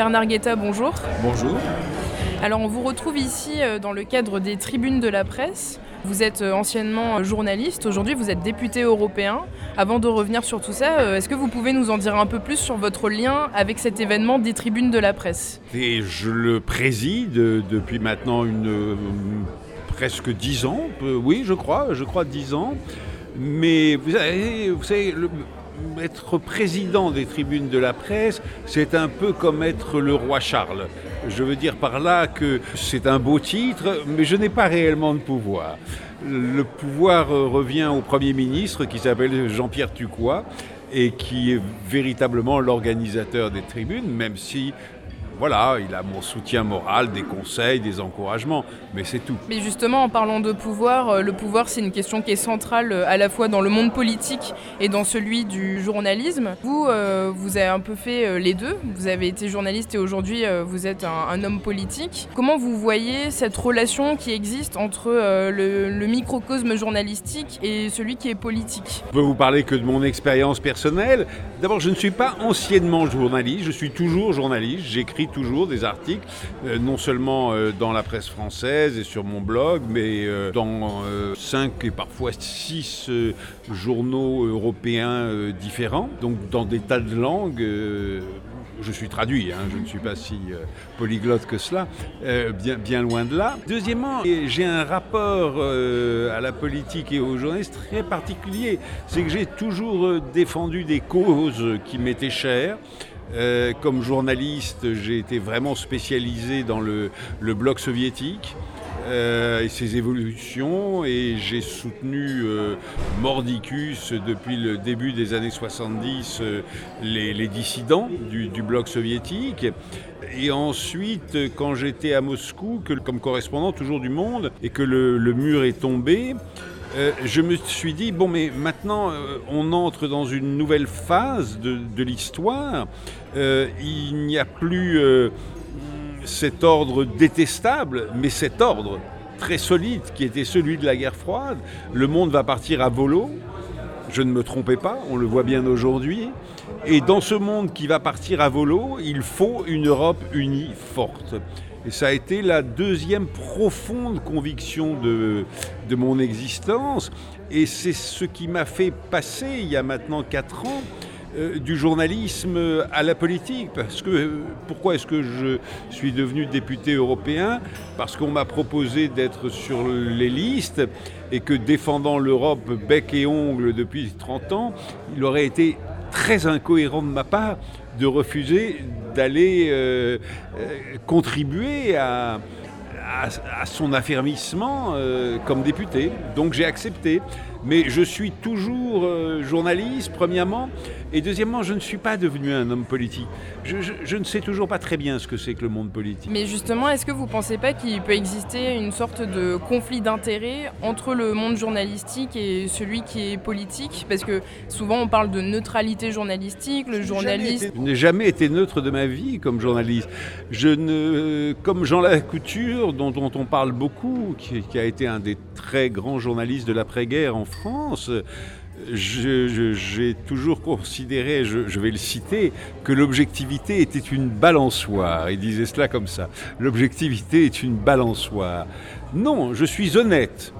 Bernard Guetta, bonjour. Bonjour. Alors on vous retrouve ici euh, dans le cadre des tribunes de la presse. Vous êtes euh, anciennement euh, journaliste, aujourd'hui vous êtes député européen. Avant de revenir sur tout ça, est-ce que vous pouvez nous en dire un peu plus sur votre lien avec cet événement des tribunes de la presse? Et je le préside depuis maintenant une, presque dix ans, oui je crois, je crois dix ans. Mais vous savez, vous savez le, être président des tribunes de la presse, c'est un peu comme être le roi Charles. Je veux dire par là que c'est un beau titre, mais je n'ai pas réellement de pouvoir. Le pouvoir revient au Premier ministre qui s'appelle Jean-Pierre Tucois et qui est véritablement l'organisateur des tribunes, même si voilà, il a mon soutien moral, des conseils, des encouragements, mais c'est tout. Mais justement, en parlant de pouvoir, euh, le pouvoir, c'est une question qui est centrale euh, à la fois dans le monde politique et dans celui du journalisme. Vous, euh, vous avez un peu fait les deux. Vous avez été journaliste et aujourd'hui, vous êtes un, homme politique. Comment vous voyez cette relation qui existe entre le, microcosme journalistique et celui qui est politique? Je peux vous parler que de mon expérience personnelle. D'abord, je ne suis pas anciennement journaliste, je suis toujours journaliste. J'écris toujours des articles, euh, non seulement euh, dans la presse française et sur mon blog, mais euh, dans cinq et parfois six journaux européens différents, donc dans des tas de langues je suis traduit, hein, je ne suis pas si polyglotte que cela, bien, bien, loin de là. Deuxièmement, j'ai un rapport à la politique et aux journalistes très particulier. C'est que j'ai toujours défendu des causes qui m'étaient chères. Euh, comme journaliste, j'ai été vraiment spécialisé dans le, bloc soviétique. Euh, et ses évolutions et j'ai soutenu euh, Mordicus depuis le début des années 70 les, dissidents du, bloc soviétique et ensuite quand j'étais à Moscou comme correspondant toujours du Monde et que le mur est tombé euh, je me suis dit, bon, mais maintenant, euh, on entre dans une nouvelle phase de, l'histoire. Euh, il n'y a plus cet ordre détestable, mais cet ordre très solide qui était celui de la guerre froide. Le monde va partir à volo. Je ne me trompais pas, on le voit bien aujourd'hui. Et dans ce monde qui va partir à volo, il faut une Europe unie forte. Et ça a été la deuxième profonde conviction de, de mon existence. Et c'est ce qui m'a fait passer, il y a maintenant quatre ans, euh, du journalisme à la politique. Parce que, euh, pourquoi est-ce que je suis devenu député européen? Parce qu'on m'a proposé d'être sur les listes et que défendant l'Europe bec et ongle depuis 30 ans, il aurait été très incohérent de ma part de refuser d'aller euh, euh, contribuer à, à, son affermissement euh, comme député. Donc j'ai accepté. Mais je suis toujours euh, journaliste, premièrement, et deuxièmement, je ne suis pas devenu un homme politique. Je, ne sais toujours pas très bien ce que c'est que le monde politique. Mais justement, est-ce que vous ne pensez pas qu'il peut exister une sorte de conflit d'intérêts entre le monde journalistique et celui qui est politique? Parce que souvent on parle de neutralité journalistique, le journaliste... Je n'ai jamais été neutre de ma vie comme journaliste. Je ne, comme Jean Lacouture, dont, dont on parle beaucoup, qui, qui a été un des très grands journalistes de l'après-guerre en France, j'ai toujours considéré, je, vais le citer, que l'objectivité était une balançoire. Il disait cela comme ça. L'objectivité est une balançoire. Non, je suis honnête,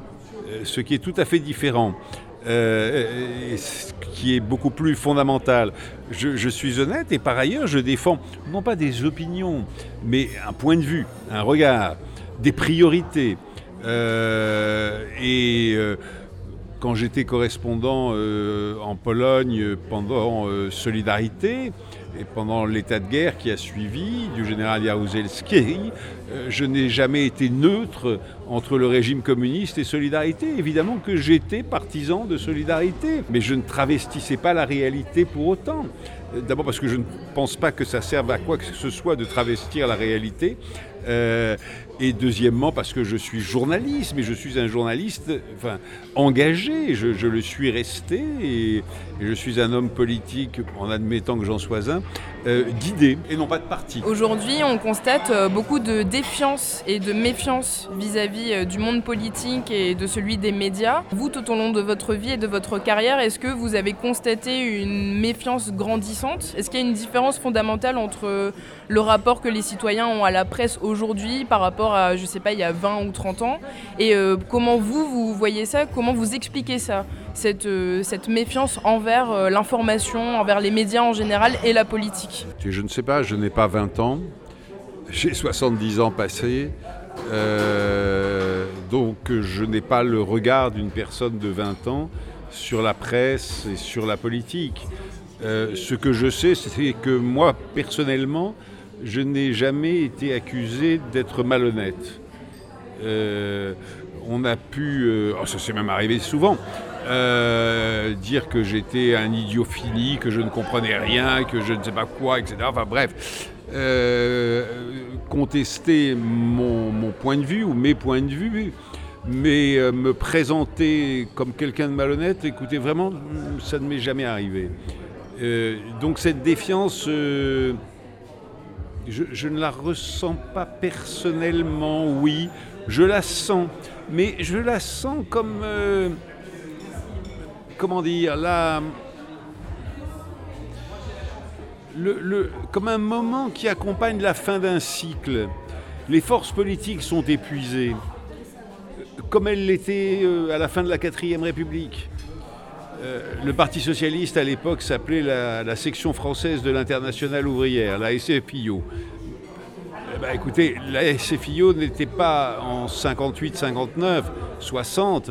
euh, ce qui est tout à fait différent. Euh, ce qui est beaucoup plus fondamental. Je, suis honnête et par ailleurs je défends non pas des opinions, mais un point de vue, un regard, des priorités. Euh, et quand j'étais correspondant euh, en Pologne pendant euh, Solidarité et pendant l'état de guerre qui a suivi du général Jaruzelski, euh, je n'ai jamais été neutre entre le régime communiste et Solidarité. Évidemment que j'étais partisan de Solidarité, mais je ne travestissais pas la réalité pour autant. D'abord parce que je ne pense pas que ça serve à quoi que ce soit de travestir la réalité. Et deuxièmement, parce que je suis journaliste, mais je suis un journaliste enfin, engagé, je, le suis resté, et, je suis un homme politique, en admettant que j'en sois un, euh, d'idées et non pas de parti. Aujourd'hui, on constate euh, beaucoup de défiance et de méfiance vis-à-vis euh, du monde politique et de celui des médias. Vous, tout au long de votre vie et de votre carrière, est-ce que vous avez constaté une méfiance grandissante? Est-ce qu'il y a une différence fondamentale entre le rapport que les citoyens ont à la presse aujourd'hui par rapport à, je sais pas, il y a 20 ou 30 ans. Et comment vous, vous voyez ça? Comment vous expliquez ça? Cette, cette méfiance envers l'information, envers les médias en général et la politique? Je ne sais pas, je n'ai pas 20 ans, j'ai 70 ans passés, euh, donc je n'ai pas le regard d'une personne de 20 ans sur la presse et sur la politique. Euh, ce que je sais, c'est que moi, personnellement, je n'ai jamais été accusé d'être malhonnête. Euh, on a pu, oh, ça s'est même arrivé souvent, euh, dire que j'étais un idiot que je ne comprenais rien, que je ne sais pas quoi, etc. Enfin bref, euh, contester mon, point de vue ou mes points de vue, mais euh, me présenter comme quelqu'un de malhonnête, écoutez, vraiment, ça ne m'est jamais arrivé. donc cette défiance, je, ne la ressens pas personnellement, oui, je la sens, mais je la sens comme comment dire, là, le, comme un moment qui accompagne la fin d'un cycle. Les forces politiques sont épuisées, comme elles l'étaient euh, à la fin de la quatrième République. Euh, le Parti socialiste à l'époque s'appelait la, section française de l'internationale ouvrière, la SFIO. Eh ben, écoutez, la SFIO n'était pas en 58, 59, 60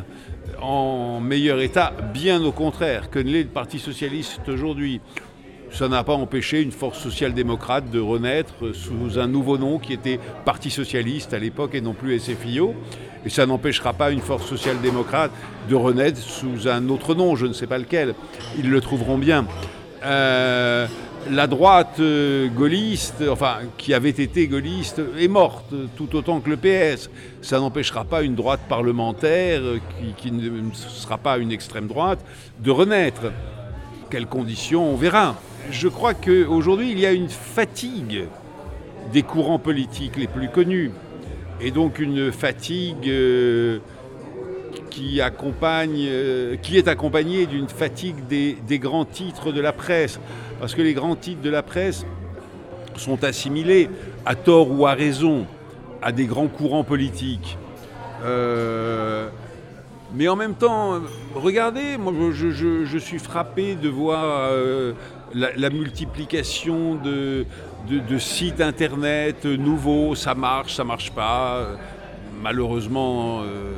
en meilleur état, bien au contraire, que ne l'est le Parti socialiste aujourd'hui. Ça n'a pas empêché une force social-démocrate de renaître sous un nouveau nom qui était Parti socialiste à l'époque et non plus SFIO. Et ça n'empêchera pas une force social-démocrate de renaître sous un autre nom, je ne sais pas lequel. Ils le trouveront bien. Euh, la droite euh, gaulliste, enfin qui avait été gaulliste, est morte tout autant que le PS. Ça n'empêchera pas une droite parlementaire euh, qui, ne sera pas une extrême droite de renaître. Quelles conditions, on verra. Je crois qu'aujourd'hui, il y a une fatigue des courants politiques les plus connus. Et donc une fatigue euh, qui, accompagne, qui est accompagnée d'une fatigue des grands titres de la presse parce que les grands titres de la presse sont assimilés, à tort ou à raison, à des grands courants politiques. Euh, mais en même temps, regardez, moi je, suis frappé de voir euh, la, multiplication de, sites internet nouveaux, ça marche, ça marche pas. Malheureusement, euh,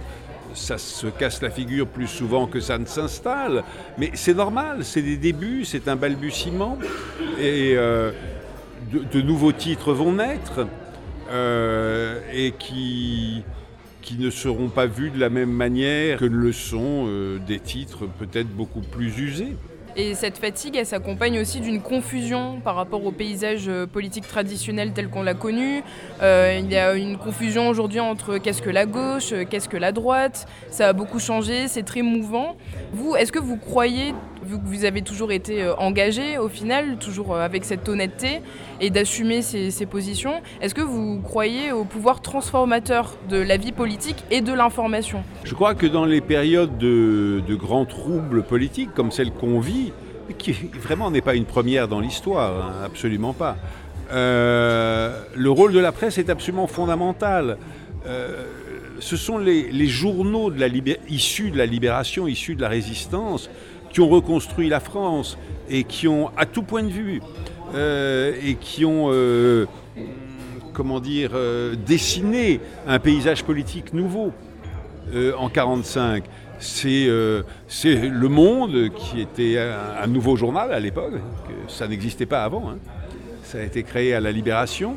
ça se casse la figure plus souvent que ça ne s'installe. Mais c'est normal, c'est des débuts, c'est un balbutiement. Et euh, de, nouveaux titres vont naître et qui, qui ne seront pas vus de la même manière que le sont euh, des titres peut-être beaucoup plus usés. Et cette fatigue, elle s'accompagne aussi d'une confusion par rapport au paysage euh, politique traditionnel tel qu'on l'a connu. Euh, il y a une confusion aujourd'hui entre qu'est-ce que la gauche, qu'est-ce que la droite. Ça a beaucoup changé, c'est très mouvant. Vous, est-ce que vous croyez, vu que vous avez toujours été engagé au final, toujours avec cette honnêteté et d'assumer ces, positions, est-ce que vous croyez au pouvoir transformateur de la vie politique et de l'information? Je crois que dans les périodes de, de grands troubles politiques comme celle qu'on vit, qui vraiment n'est pas une première dans l'histoire, hein, absolument pas. Euh, le rôle de la presse est absolument fondamental. Euh, ce sont les, journaux de la issus de la libération, issus de la résistance, qui ont reconstruit la France et qui ont, à tout point de vue, euh, et qui ont, comment dire, dessiné un paysage politique nouveau en 1945. Euh, c'est Le Monde, qui était un, nouveau journal à l'époque, ça n'existait pas avant. Hein. Ça a été créé à la Libération.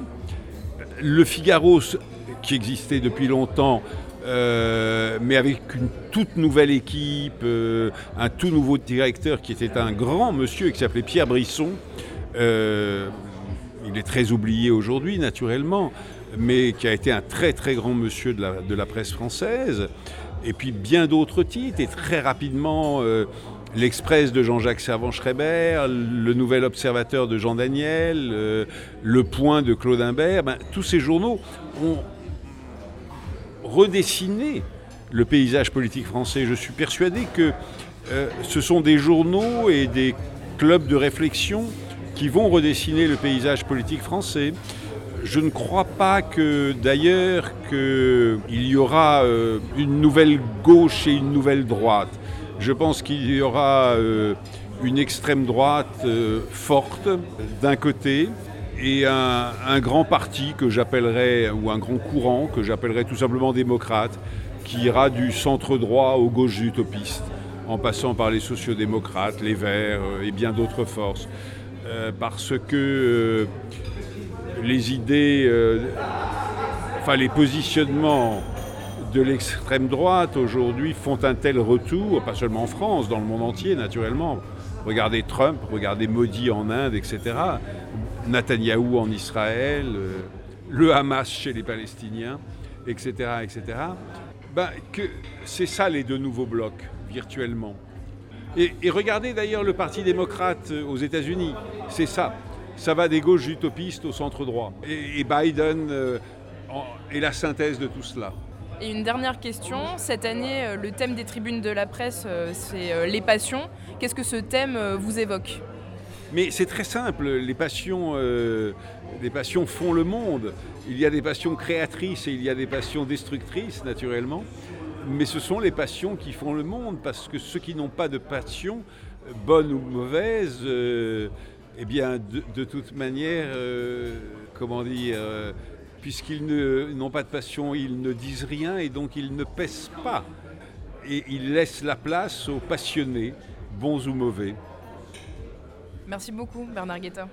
Le Figaro, qui existait depuis longtemps, euh, mais avec une toute nouvelle équipe, euh, un tout nouveau directeur qui était un grand monsieur qui s'appelait Pierre Brisson. il est très oublié aujourd'hui, naturellement. mais qui a été un très très grand monsieur de la, de la presse française, et puis bien d'autres titres, et très rapidement euh, l'Express de Jean-Jacques Servan-Schreiber, le Nouvel Observateur de Jean Daniel, euh, le Point de Claude Imbert, ben, tous ces journaux ont redessiné le paysage politique français. Je suis persuadé que euh, ce sont des journaux et des clubs de réflexion qui vont redessiner le paysage politique français. Je ne crois pas que d'ailleurs qu'il y aura euh, une nouvelle gauche et une nouvelle droite. Je pense qu'il y aura euh, une extrême droite forte d'un côté et un, grand parti que j'appellerais, ou un grand courant que j'appellerais tout simplement démocrate, qui ira du centre droit aux gauches utopistes, en passant par les sociodémocrates, les Verts et bien d'autres forces. parce que les idées, euh, enfin les positionnements de l'extrême droite aujourd'hui font un tel retour, pas seulement en France, dans le monde entier naturellement. Regardez Trump, regardez Modi en Inde, etc. Netanyahou en Israël, euh, le Hamas chez les Palestiniens, etc. etc. Ben, c'est ça les deux nouveaux blocs, virtuellement. Et, regardez d'ailleurs le Parti démocrate aux États-Unis, c'est ça ça va des gauches utopistes au centre droit. Et, Biden euh, est la synthèse de tout cela. Et une dernière question. Cette année, euh, le thème des tribunes de la presse, euh, c'est les passions. Qu'est-ce que ce thème vous évoque? Mais c'est très simple. Les passions, euh, les passions font le monde. Il y a des passions créatrices et il y a des passions destructrices, naturellement. Mais ce sont les passions qui font le monde, parce que ceux qui n'ont pas de passion, bonne ou mauvaise, euh, eh bien, de, toute manière, euh, comment dire, puisqu'ils n'ont pas de passion, ils ne disent rien et donc ils ne pèsent pas. Et ils laissent la place aux passionnés, bons ou mauvais. Merci beaucoup, Bernard Guetta.